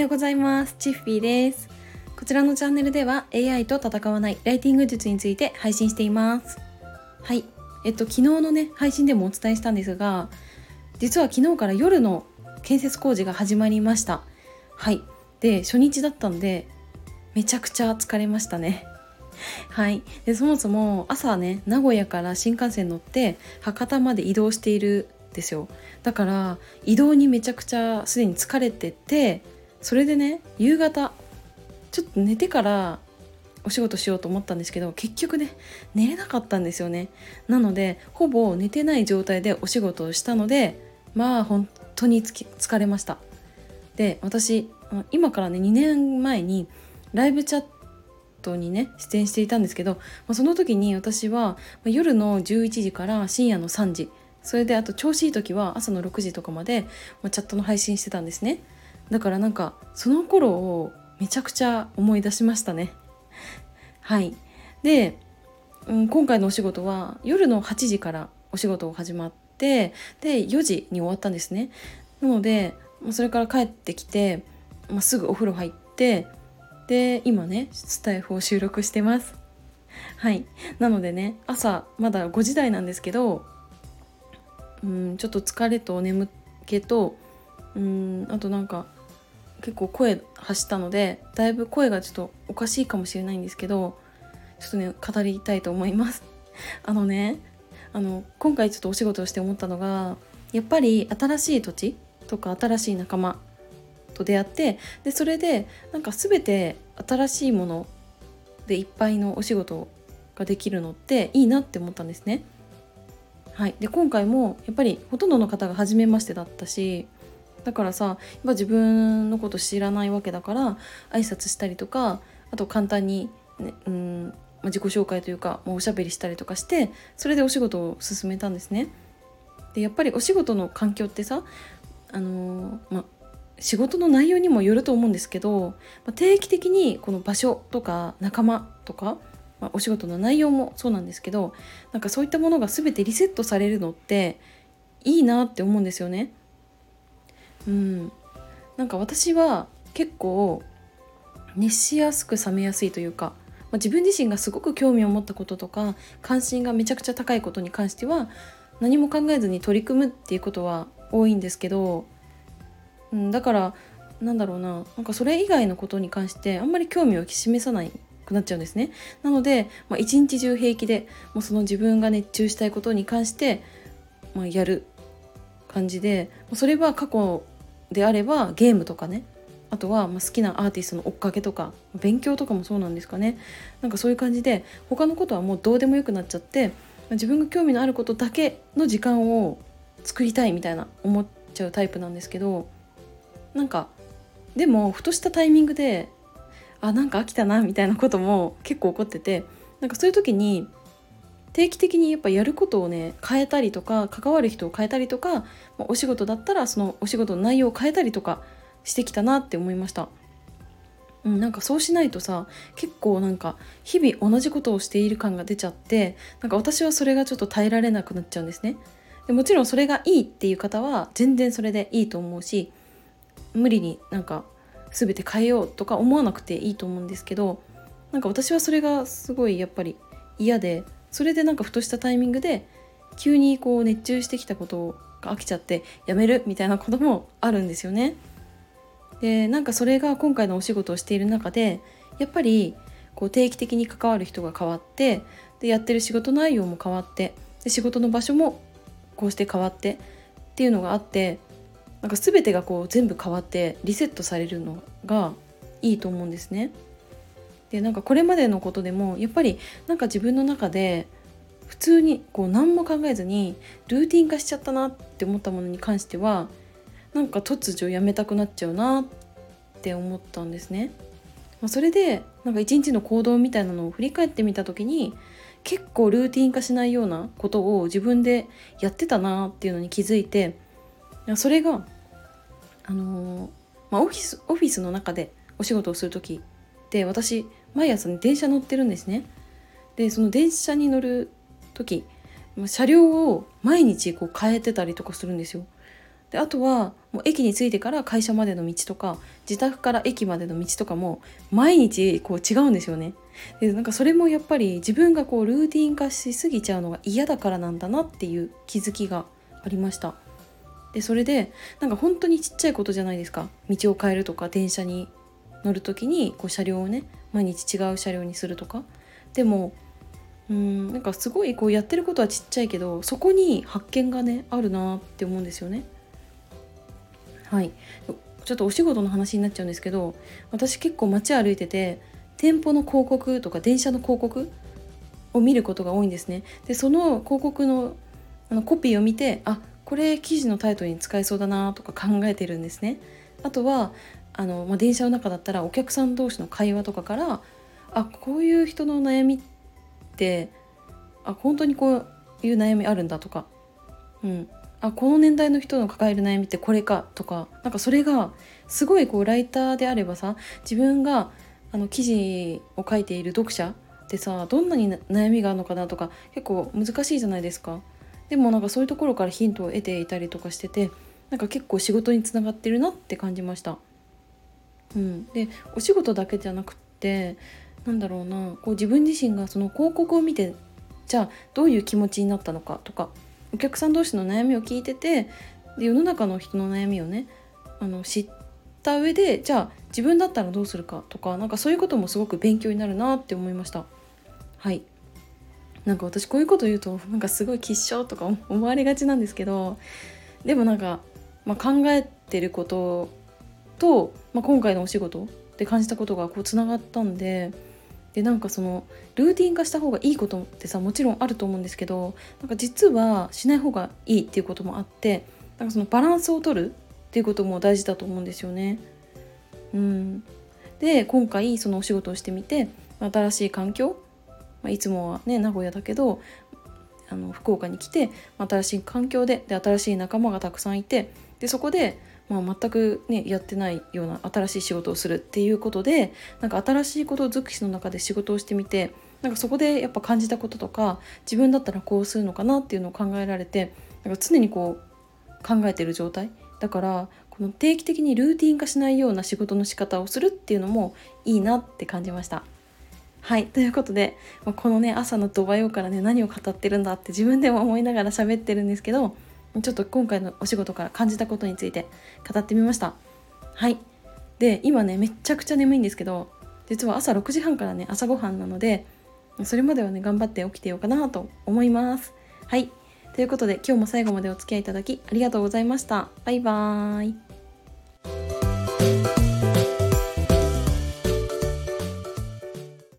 ようございます。チッフィーです。こちらのチャンネルでは AI と戦わないライティング術について配信しています。はい。えっと昨日のね配信でもお伝えしたんですが実は昨日から夜の建設工事が始まりました。はい。で初日だったんでめちゃくちゃ疲れましたね。はい。でそもそも朝ね名古屋から新幹線乗って博多まで移動しているですよ。だから移動にめちゃくちゃすでに疲れててそれでね夕方ちょっと寝てからお仕事しようと思ったんですけど結局ね寝れなかったんですよね。なのでほぼ寝てない状態でお仕事をしたのでまあ本当に疲れました。で私今からね2年前にライブチャットにね出演していたんですけど、まあ、その時に私は夜の11時から深夜の3時。それであと調子いい時は朝の6時とかまで、まあ、チャットの配信してたんですね。だからなんかその頃をめちゃくちゃ思い出しましたね。はい。で、うん、今回のお仕事は夜の8時からお仕事を始まってで4時に終わったんですね。なのでそれから帰ってきて、まあ、すぐお風呂入ってで今ねスタイフを収録してます。はい。なのでね朝まだ5時台なんですけどうんちょっと疲れと眠気とうんあとなんか結構声発したのでだいぶ声がちょっとおかしいかもしれないんですけどちょっとね語りたいと思います あのねあの今回ちょっとお仕事をして思ったのがやっぱり新しい土地とか新しい仲間と出会ってでそれでなんか全て新しいものでいっぱいのお仕事ができるのっていいなって思ったんですね。はい、で今回もやっぱりほとんどの方が初めましてだったしだからさやっぱ自分のこと知らないわけだから挨拶したりとかあと簡単に、ね、うんま自己紹介というかもうおしゃべりしたりとかしてそれでお仕事を進めたんですね。でやっぱりお仕事の環境ってさあのー、ま仕事の内容にもよると思うんですけど、ま定期的にこの場所とか仲間とか、まあ、お仕事の内容もそうなんですけどなんかそういったものが全てリセットされるのっていいなって思うんですよね。うん、なんか私は結構熱しやすく冷めやすいというか、まあ、自分自身がすごく興味を持ったこととか関心がめちゃくちゃ高いことに関しては何も考えずに取り組むっていうことは多いんですけどうん、だからなんだろうななんかそれ以外のことに関してあんまり興味を示さないくなっちゃうんですね。なので、まあ、日中平気でもうその自分が熱中したいことに関して、まあ、やる感じでそれは過去であればゲームとかね。あとは好きなアーティストの追っかけとか勉強とかもそうなんですかね。なんかそういう感じで他のことはもうどうでもよくなっちゃって自分が興味のあることだけの時間を作りたいみたいな思っちゃうタイプなんですけどなんかでもふとしたタイミングであなんか飽きたなみたいなことも結構起こっててなんかそういう時に定期的にやっぱやることをね変えたりとか関わる人を変えたりとかまお仕事だったらそのお仕事の内容を変えたりとかしてきたなって思いました。うん、なんかそうしないとさ結構なんか日々同じことをしている感が出ちゃってなんか私はそれがちょっと耐えられなくなっちゃうんですね。でもちろんそれがいいっていう方は全然それでいいと思うし無理になんか全て変えようとか思わなくていいと思うんですけどなんか私はそれがすごいやっぱり嫌でそれでなんかふとしたタイミングで急にこう熱中してきたことが飽きちゃってやめるみたいなこともあるんですよね。でなんかそれが今回のお仕事をしている中でやっぱりこう定期的に関わる人が変わってでやってる仕事内容も変わってで仕事の場所もこうして変わってっていうのがあってなんか全てがこう全部変わってリセットされるのがいいと思うんですね。でなんかこれまでのことでもやっぱりなんか自分の中で普通にこう何も考えずにルーティン化しちゃったなって思ったものに関してはなんか突如やめたくなっちゃうなって思ったんですね。まあ、それでなんか一日の行動みたいなのを振り返ってみた時に結構ルーティン化しないようなことを自分でやってたなっていうのに気づいてそれがあのー、まあ、オフィスオフィスの中でお仕事をする時って私毎朝、ね、電車乗ってるんですね。でその電車に乗る時車両を毎日こう変えてたりとかするんですよ。であとはもう駅に着いてから会社までの道とか自宅から駅までの道とかも毎日こう違うんですよね。でなんかそれもやっぱり自分がこうルーティン化しすぎちゃうのが嫌だからなんだなっていう気づきがありました。でそれでなんか本当にちっちゃいことじゃないですか道を変えるとか電車に乗る時にこう車両をね毎日違う車両にするとかでもうんなんかすごいこうやってることはちっちゃいけどそこに発見がねあるなって思うんですよね。はいちょっとお仕事の話になっちゃうんですけど私結構街歩いてて店舗の広告とか電車の広告を見ることが多いんですね。でその広告のあのコピーを見てあこれ記事のタイトルに使えそうだなとか考えてるんですね。あとはあの、まあ、電車の中だったらお客さん同士の会話とかからあこういう人の悩みってあ本当にこういう悩みあるんだとか、うん、あこの年代の人の抱える悩みってこれかとかなんかそれがすごいこうライターであればさ自分があの記事を書いている読者ってさどんなに悩みがあるのかなとか結構難しいじゃないですか。でもなんかそういうところからヒントを得ていたりとかしててなんか結構仕事につながってるなって感じました。うん、でお仕事だけじゃなくってなんだろうなこう自分自身がその広告を見てじゃあどういう気持ちになったのかとかお客さん同士の悩みを聞いててで世の中の人の悩みをねあの知った上でじゃあ自分だったらどうするかとかなんかそういうこともすごく勉強になるなって思いました。はい。なんか私こういうこと言うとなんかすごい吉祥とか思われがちなんですけどでもなんか、まあ、考えてることと、まあ、今回のお仕事で感じたことがこうつながったんででなんかそのルーティン化した方がいいことってさもちろんあると思うんですけどなんか実はしない方がいいっていうこともあってなんかそのバランスを取るっていうことも大事だと思うんですよね。うん、で今回そのお仕事をしてみて新しい環境、まあ、いつもはね名古屋だけどあの福岡に来て新しい環境でで新しい仲間がたくさんいてでそこでまあ、全くねやってないような新しい仕事をするっていうことでなんか新しいこと尽くしの中で仕事をしてみてなんかそこでやっぱ感じたこととか自分だったらこうするのかなっていうのを考えられてなんか常にこう考えてる状態だからこの定期的にルーティン化しないような仕事の仕方をするっていうのもいいなって感じました。はいということで、まあ、このね朝のドバヨからね何を語ってるんだって自分でも思いながら喋ってるんですけどちょっと今回のお仕事から感じたことについて語ってみました。はい。で今ねめちゃくちゃ眠いんですけど実は朝6時半からね朝ごはんなのでそれまではね頑張って起きてようかなと思います。はい。ということで今日も最後までお付き合いいただきありがとうございました。バイバーイ。